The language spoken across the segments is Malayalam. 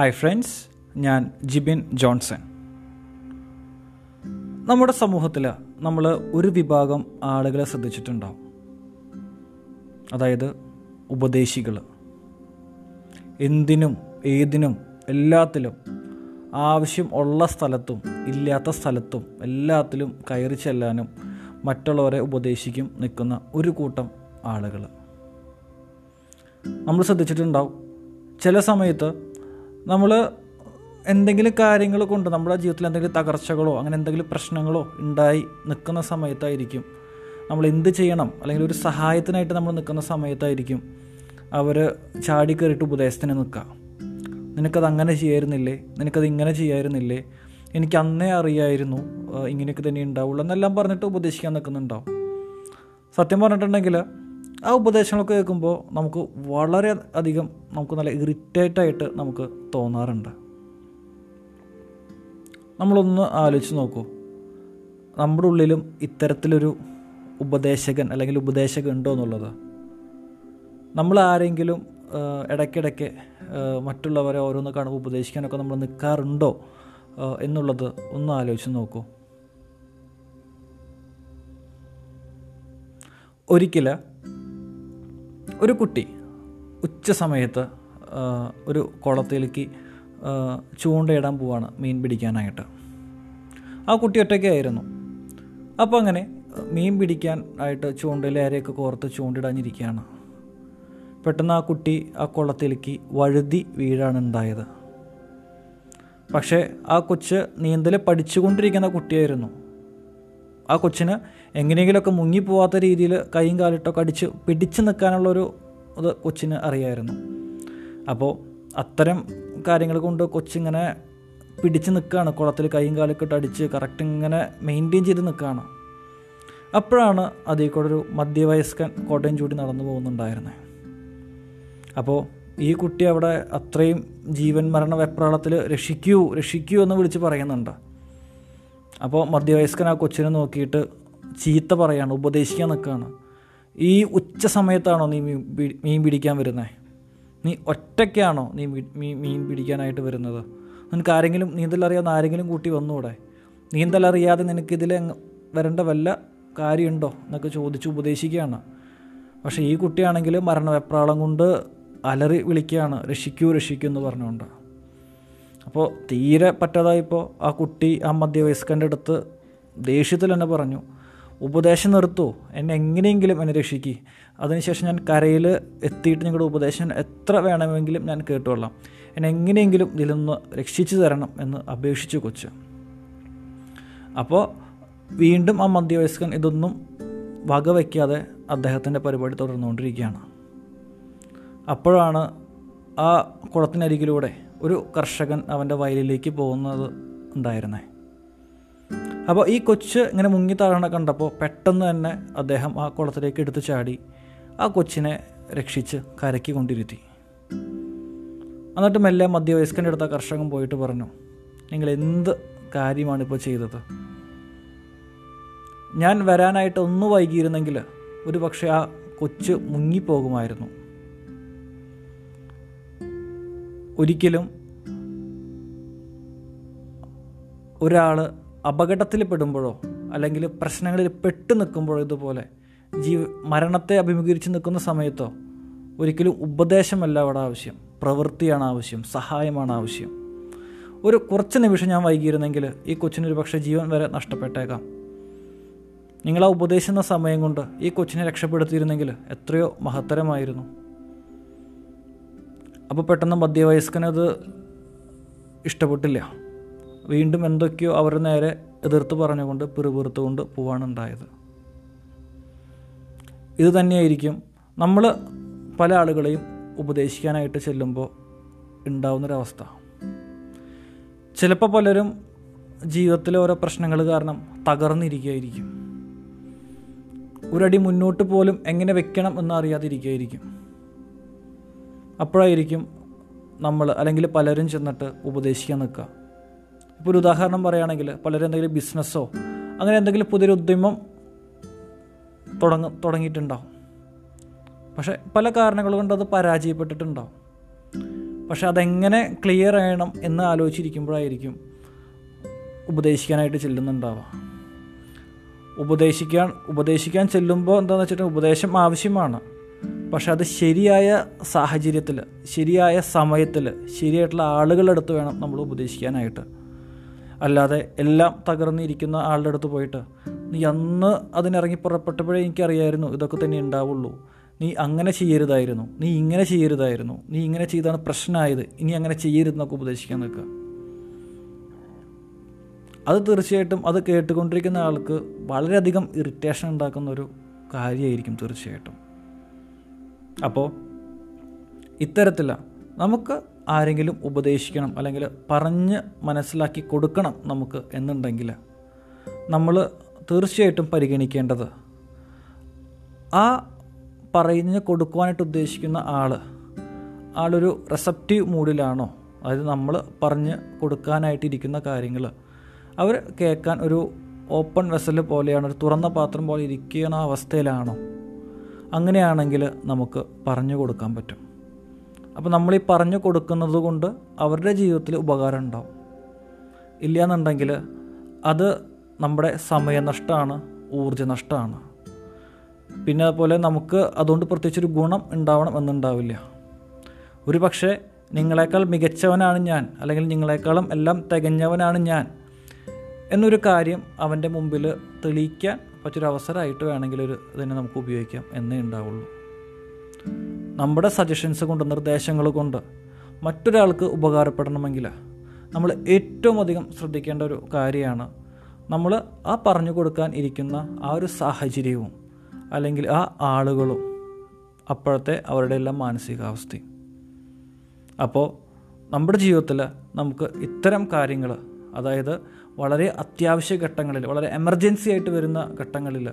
ഹായ് ഫ്രണ്ട്സ് ഞാൻ ജിബിൻ ജോൺസൺ. നമ്മുടെ സമൂഹത്തിൽ നമ്മൾ ഒരു വിഭാഗം ആളുകളെ ശ്രദ്ധിച്ചിട്ടുണ്ടാവും. അതായത് ഉപദേശികൾ എന്തിനും ഏതിനും എല്ലാത്തിലും ആവശ്യം ഉള്ള സ്ഥലത്തും ഇല്ലാത്ത സ്ഥലത്തും എല്ലാത്തിലും കയറി ചെല്ലാനും മറ്റുള്ളവരെ ഉപദേശിക്കും നിൽക്കുന്ന ഒരു കൂട്ടം ആളുകൾ നമ്മൾ ശ്രദ്ധിച്ചിട്ടുണ്ടാവും. ചില സമയത്ത് നമ്മൾ എന്തെങ്കിലും കാര്യങ്ങൾ കൊണ്ട് നമ്മുടെ ജീവിതത്തിൽ എന്തെങ്കിലും തകർച്ചകളോ അങ്ങനെ എന്തെങ്കിലും പ്രശ്നങ്ങളോ ഉണ്ടായി നിൽക്കുന്ന സമയത്തായിരിക്കും നമ്മൾ എന്ത് ചെയ്യണം? അല്ലെങ്കിൽ ഒരു സഹായത്തിനായിട്ട് നമ്മൾ നിൽക്കുന്ന സമയത്തായിരിക്കും അവർ ചാടി കയറിയിട്ട് ഉപദേശത്തിന് നിൽക്കുക. നിനക്കത് അങ്ങനെ ചെയ്യായിരുന്നില്ലേ? നിനക്കത് ഇങ്ങനെ ചെയ്യായിരുന്നില്ലേ? എനിക്ക് അന്നേ അറിയായിരുന്നു ഇങ്ങനെയൊക്കെ തന്നെ ഉണ്ടാവുള്ളൂ എന്നെല്ലാം പറഞ്ഞിട്ട് ഉപദേശിക്കാൻ നിൽക്കുന്നുണ്ടാവും. സത്യം പറഞ്ഞിട്ടുണ്ടെങ്കിൽ ആ ഉപദേശങ്ങളൊക്കെ കേൾക്കുമ്പോൾ നമുക്ക് വളരെ അധികം നമുക്ക് നല്ല ഇറിറ്റേറ്റ് ആയിട്ട് നമുക്ക് തോന്നാറുണ്ട്. നമ്മളൊന്ന് ആലോചിച്ച് നോക്കൂ. നമ്മുടെ ഉള്ളിലും ഇത്തരത്തിലൊരു ഉപദേശകൻ അല്ലെങ്കിൽ ഉപദേശകൻ ഉണ്ടോ എന്നുള്ളത്. നമ്മൾ ആരെങ്കിലും ഇടയ്ക്കിടയ്ക്ക് മറ്റുള്ളവരെ ഓരോന്ന് കാണുമ്പോൾ ഉപദേശിക്കാനൊക്കെ നമ്മൾ നിൽക്കാറുണ്ടോ എന്നുള്ളത് ഒന്ന് ആലോചിച്ച് നോക്കൂ. ഒരിക്കൽ ഒരു കുട്ടി ഉച്ച സമയത്ത് ഒരു കുളത്തിലേക്ക് ചൂണ്ടയിടാൻ പോവാണ് മീൻ പിടിക്കാനായിട്ട്. ആ കുട്ടി ഒറ്റയ്ക്കായിരുന്നു. അപ്പോൾ അങ്ങനെ മീൻ പിടിക്കാൻ ആയിട്ട് ചൂണ്ടയിൽ ആരെയൊക്കെ കോർത്ത് ചൂണ്ടിടാഞ്ഞിരിക്കുകയാണ്. പെട്ടെന്ന് ആ കുട്ടി ആ കുളത്തിലേക്ക് വഴുതി വീഴാണ് ഉണ്ടായത് പക്ഷേ ആ കൊച്ച് നീന്തൽ പഠിച്ചുകൊണ്ടിരിക്കുന്ന കുട്ടിയായിരുന്നു. ആ കൊച്ചിന് എങ്ങനെയെങ്കിലുമൊക്കെ മുങ്ങിപ്പോവാത്ത രീതിയിൽ കൈയും കാലിട്ടൊക്കെ അടിച്ച് പിടിച്ചു നിൽക്കാനുള്ളൊരു ഇത് കൊച്ചിന് അറിയായിരുന്നു. അപ്പോൾ അത്തരം കാര്യങ്ങൾ കൊണ്ട് കൊച്ചിങ്ങനെ പിടിച്ച് നിൽക്കുകയാണ്. കുളത്തിൽ കൈയും കാലൊക്കെ ഇട്ട് അടിച്ച് കറക്റ്റ് ഇങ്ങനെ മെയിന്റെയിൻ ചെയ്ത് നിൽക്കുകയാണ്. അപ്പോഴാണ് അതിൽ കൂടെ ഒരു മധ്യവയസ്കൻ കോട്ടയം ചൂടി നടന്നു പോകുന്നുണ്ടായിരുന്നത് അപ്പോൾ ഈ കുട്ടി അവിടെ അത്രയും ജീവൻ മരണ വെപ്രാളത്തിൽ രക്ഷിക്കൂ രക്ഷിക്കൂ എന്ന് വിളിച്ച് പറയുന്നുണ്ട്. അപ്പോൾ മധ്യവയസ്കൻ ആ കൊച്ചിനെ നോക്കിയിട്ട് ചീത്ത പറയാണ് ഉപദേശിക്കാൻ നിൽക്കുകയാണ് ഈ ഉച്ച സമയത്താണോ നീ മീൻ പിടിക്കാൻ വരുന്നത് നീ ഒറ്റയ്ക്കാണോ നീ മീൻ മീൻ പിടിക്കാനായിട്ട് വരുന്നത്? നിനക്ക് ആരെങ്കിലും നീന്തലറിയാവുന്ന ആരെങ്കിലും കൂട്ടി വന്നൂടെ? നീന്തലറിയാതെ നിനക്കിതിൽ വരേണ്ട വല്ല കാര്യമുണ്ടോ എന്നൊക്കെ ചോദിച്ച് ഉപദേശിക്കുകയാണ്. പക്ഷേ ഈ കുട്ടിയാണെങ്കിൽ മരണവെപ്രാളം കൊണ്ട് അലറി വിളിക്കുകയാണ് രക്ഷിക്കൂ രക്ഷിക്കൂ എന്ന് പറഞ്ഞുകൊണ്ട്. അപ്പോൾ തീരെ പറ്റാതായപ്പോൾ ആ കുട്ടി ആ മധ്യവയസ്കന്റെ അടുത്ത് ദേഷ്യത്തിൽ തന്നെ പറഞ്ഞു ഉപദേശം നിർത്തൂ. എന്നെ എങ്ങനെയെങ്കിലും എന്നെ രക്ഷിക്കി. അതിനുശേഷം ഞാൻ കരയിൽ എത്തിയിട്ട് നിങ്ങളുടെ ഉപദേശം എത്ര വേണമെങ്കിലും ഞാൻ കേട്ടുകൊള്ളാം എന്നെ എങ്ങനെയെങ്കിലും ഇതിൽ നിന്ന് രക്ഷിച്ചു തരണം എന്ന് അപേക്ഷിച്ചു കൊച്ചു. അപ്പോൾ വീണ്ടും ആ മധ്യവയസ്കൻ ഇതൊന്നും വകവയ്ക്കാതെ അദ്ദേഹത്തിന്റെ പരിപാടി തുടർന്നുകൊണ്ടിരിക്കുകയാണ്. അപ്പോഴാണ് ആ കുളത്തിനരികിലൂടെ ഒരു കർഷകൻ അവന്റെ വയലിലേക്ക് പോകുന്നത് ഉണ്ടായിരുന്നേ. അപ്പോൾ ഈ കൊച്ച് ഇങ്ങനെ മുങ്ങി താഴണ കണ്ടപ്പോൾ പെട്ടെന്ന് തന്നെ അദ്ദേഹം ആ കുളത്തിലേക്ക് എടുത്തു ചാടി ആ കൊച്ചിനെ രക്ഷിച്ച് കരക്കി കൊണ്ടിരുത്തി. എന്നിട്ട് മെല്ലെ മധ്യവയസ്കന്റെ അടുത്ത കർഷകൻ പോയിട്ട് പറഞ്ഞു നിങ്ങൾ എന്ത് കാര്യമാണ് ഇപ്പോൾ ചെയ്തത്? ഞാൻ വരാനായിട്ട് ഒന്ന് വൈകിയിരുന്നെങ്കിൽ ഒരു പക്ഷേ ആ കൊച്ച് മുങ്ങിപ്പോകുമായിരുന്നു. ഒരിക്കലും ഒരാൾ അപകടത്തിൽ പെടുമ്പോഴോ അല്ലെങ്കിൽ പ്രശ്നങ്ങളിൽ പെട്ട് നിൽക്കുമ്പോഴോ ഇതുപോലെ ജീവ മരണത്തെ അഭിമുഖീകരിച്ച് നിൽക്കുന്ന സമയത്തോ ഒരിക്കലും ഉപദേശമല്ല അവിടെ ആവശ്യം. പ്രവൃത്തിയാണ് ആവശ്യം. സഹായമാണ് ആവശ്യം. ഒരു കുറച്ച് നിമിഷം ഞാൻ വൈകിയിരുന്നെങ്കിൽ ഈ കൊച്ചിനൊരു പക്ഷേ ജീവൻ വരെ നഷ്ടപ്പെട്ടേക്കാം. നിങ്ങളാ ഉപദേശിക്കുന്ന സമയം കൊണ്ട് ഈ കൊച്ചിനെ രക്ഷപ്പെടുത്തിയിരുന്നെങ്കിൽ എത്രയോ മഹത്തരമായിരുന്നു. അപ്പോൾ പെട്ടെന്ന് മധ്യവയസ്കനത് ഇഷ്ടപ്പെട്ടില്ല. വീണ്ടും എന്തൊക്കെയോ അവർ നേരെ എതിർത്ത് പറഞ്ഞുകൊണ്ട് പിറുപിറുത്തുകൊണ്ട് പോവാണ് ഉണ്ടായത് ഇത് തന്നെയായിരിക്കും നമ്മൾ പല ആളുകളെയും ഉപദേശിക്കാനായിട്ട് ചെല്ലുമ്പോൾ ഉണ്ടാവുന്നൊരവസ്ഥ. ചിലപ്പോൾ പലരും ജീവിതത്തിലെ ഓരോ പ്രശ്നങ്ങൾ കാരണം തകർന്നിരിക്കുകയായിരിക്കും. ഒരടി മുന്നോട്ട് പോലും എങ്ങനെ വെക്കണം എന്ന് അറിയാതിരിക്കുകയായിരിക്കും അപ്പോഴായിരിക്കും നമ്മൾ അല്ലെങ്കിൽ പലരും ചെന്നിട്ട് ഉപദേശിക്കാൻ നിൽക്കുക. ഇപ്പോൾ ഒരു ഉദാഹരണം പറയുകയാണെങ്കിൽ പലരും എന്തെങ്കിലും ബിസിനസ്സോ അങ്ങനെ എന്തെങ്കിലും പുതിയൊരു ഉദ്യമം തുടങ്ങ തുടങ്ങിയിട്ടുണ്ടാവും. പക്ഷേ പല കാരണങ്ങൾ കൊണ്ട് അത് പരാജയപ്പെട്ടിട്ടുണ്ടാവും. പക്ഷെ അതെങ്ങനെ ക്ലിയർ ചെയ്യണം എന്ന് ആലോചിച്ചിരിക്കുമ്പോഴായിരിക്കും ഉപദേശിക്കാനായിട്ട് ചെല്ലുന്നുണ്ടാവുക. ഉപദേശിക്കാൻ ഉപദേശിക്കാൻ ചെല്ലുമ്പോൾ എന്താണെന്ന് വെച്ചിട്ടുണ്ടെങ്കിൽ ഉപദേശം ആവശ്യമാണ്. പക്ഷെ അത് ശരിയായ സാഹചര്യത്തിൽ ശരിയായ സമയത്തിൽ ശരിയായിട്ടുള്ള ആളുകളുടെ അടുത്ത് വേണം നമ്മൾ ഉപദേശിക്കാനായിട്ട്. അല്ലാതെ എല്ലാം തകർന്നിരിക്കുന്ന ആളുടെ അടുത്ത് പോയിട്ട് നീ അന്ന് അതിനിറങ്ങി പുറപ്പെട്ടപ്പോഴേ എനിക്കറിയായിരുന്നു ഇതൊക്കെ തന്നെ ഉണ്ടാവുള്ളൂ. നീ അങ്ങനെ ചെയ്യരുതായിരുന്നു. നീ ഇങ്ങനെ ചെയ്യരുതായിരുന്നു. നീ ഇങ്ങനെ ചെയ്താണ് പ്രശ്നമായത്. ഇനി അങ്ങനെ ചെയ്യരുതെന്നൊക്കെ ഉപദേശിക്കാൻ നിൽക്കുക. അത് തീർച്ചയായിട്ടും അത് കേട്ടുകൊണ്ടിരിക്കുന്ന ആൾക്ക് വളരെയധികം ഇറിറ്റേഷൻ ഉണ്ടാക്കുന്ന ഒരു കാര്യമായിരിക്കും തീർച്ചയായിട്ടും. അപ്പോൾ ഇത്തരത്തിൽ നമുക്ക് ആരെങ്കിലും ഉപദേശിക്കണം അല്ലെങ്കിൽ പറഞ്ഞ് മനസ്സിലാക്കി കൊടുക്കണം നമുക്ക് എന്നുണ്ടെങ്കിൽ നമ്മൾ തീർച്ചയായിട്ടും പരിഗണിക്കേണ്ടത് ആ പറഞ്ഞ് കൊടുക്കുവാനായിട്ട് ഉദ്ദേശിക്കുന്ന ആൾ ആളൊരു റെസപ്റ്റീവ് മൂഡിലാണോ? അതായത് നമ്മൾ പറഞ്ഞ് കൊടുക്കാനായിട്ടിരിക്കുന്ന കാര്യങ്ങൾ. അവർ കേൾക്കാൻ ഒരു ഓപ്പൺ വെസൽ പോലെയാണ് ഒരു തുറന്ന പാത്രം പോലെ ഇരിക്കുന്ന അവസ്ഥയിലാണോ? അങ്ങനെയാണെങ്കിൽ നമുക്ക് പറഞ്ഞു കൊടുക്കാൻ പറ്റും. അപ്പോൾ നമ്മൾ ഈ പറഞ്ഞു കൊടുക്കുന്നത് കൊണ്ട് അവരുടെ ജീവിതത്തിൽ ഉപകാരം ഉണ്ടാവും. ഇല്ലയെന്നുണ്ടെങ്കിൽ അത് നമ്മുടെ സമയനഷ്ടമാണ് ഊർജ നഷ്ടമാണ് പിന്നെ അതുപോലെ നമുക്ക് അതുകൊണ്ട് പ്രത്യേകിച്ചൊരു ഗുണം ഉണ്ടാവണം എന്നുണ്ടാവില്ല. ഒരു പക്ഷേ നിങ്ങളെക്കാൾ മികച്ചവനാണ് ഞാൻ അല്ലെങ്കിൽ നിങ്ങളെക്കാളും എല്ലാം തികഞ്ഞവനാണ് ഞാൻ എന്നൊരു കാര്യം അവന്റെ മുമ്പിൽ തെളിയിക്കാൻ പറ്റൊരു അവസരമായിട്ട് വേണമെങ്കിൽ ഒരു ഇതിനെ നമുക്ക് ഉപയോഗിക്കാം എന്നേ ഉണ്ടാവുള്ളൂ. നമ്മുടെ സജഷൻസ് കൊണ്ട് നിർദ്ദേശങ്ങൾ കൊണ്ട് മറ്റൊരാൾക്ക് ഉപകാരപ്പെടണമെങ്കിൽ നമ്മൾ ഏറ്റവും അധികം ശ്രദ്ധിക്കേണ്ട ഒരു കാര്യമാണ് നമ്മൾ ആ പറഞ്ഞു കൊടുക്കാൻ ഇരിക്കുന്ന ആ ഒരു സാഹചര്യവും അല്ലെങ്കിൽ ആ ആളുകളും അപ്പോഴത്തെ അവരുടെ എല്ലാം മാനസികാവസ്ഥയും അപ്പോൾ നമ്മുടെ ജീവിതത്തിൽ നമുക്ക് ഇത്തരം കാര്യങ്ങൾ അതായത് വളരെ അത്യാവശ്യ ഘട്ടങ്ങളിൽ വളരെ എമർജൻസി ആയിട്ട് വരുന്ന ഘട്ടങ്ങളിൽ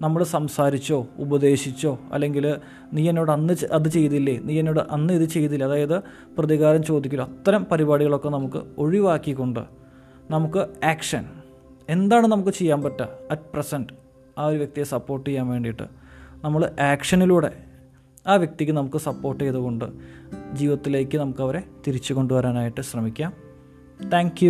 നമ്മൾ സംസാരിച്ചോ ഉപദേശിച്ചോ അല്ലെങ്കിൽ നീ എന്നോട് അന്ന് അത് ചെയ്തില്ലേ നീ എന്നോട് അന്ന് ഇത് ചെയ്തില്ല അതായത് പ്രതികാരം ചോദിക്കില്ല അത്തരം പരിപാടികളൊക്കെ നമുക്ക് ഒഴിവാക്കിക്കൊണ്ട് നമുക്ക് ആക്ഷൻ എന്താണ് നമുക്ക് ചെയ്യാൻ പറ്റുക അറ്റ് പ്രസന്റ് ആ ഒരു വ്യക്തിയെ സപ്പോർട്ട് ചെയ്യാൻ വേണ്ടിയിട്ട് നമ്മൾ ആക്ഷനിലൂടെ ആ വ്യക്തിക്ക് നമുക്ക് സപ്പോർട്ട് ചെയ്തുകൊണ്ട് ജീവിതത്തിലേക്ക് നമുക്ക് അവരെ തിരിച്ചു കൊണ്ടുവരാനായിട്ട് ശ്രമിക്കാം. താങ്ക്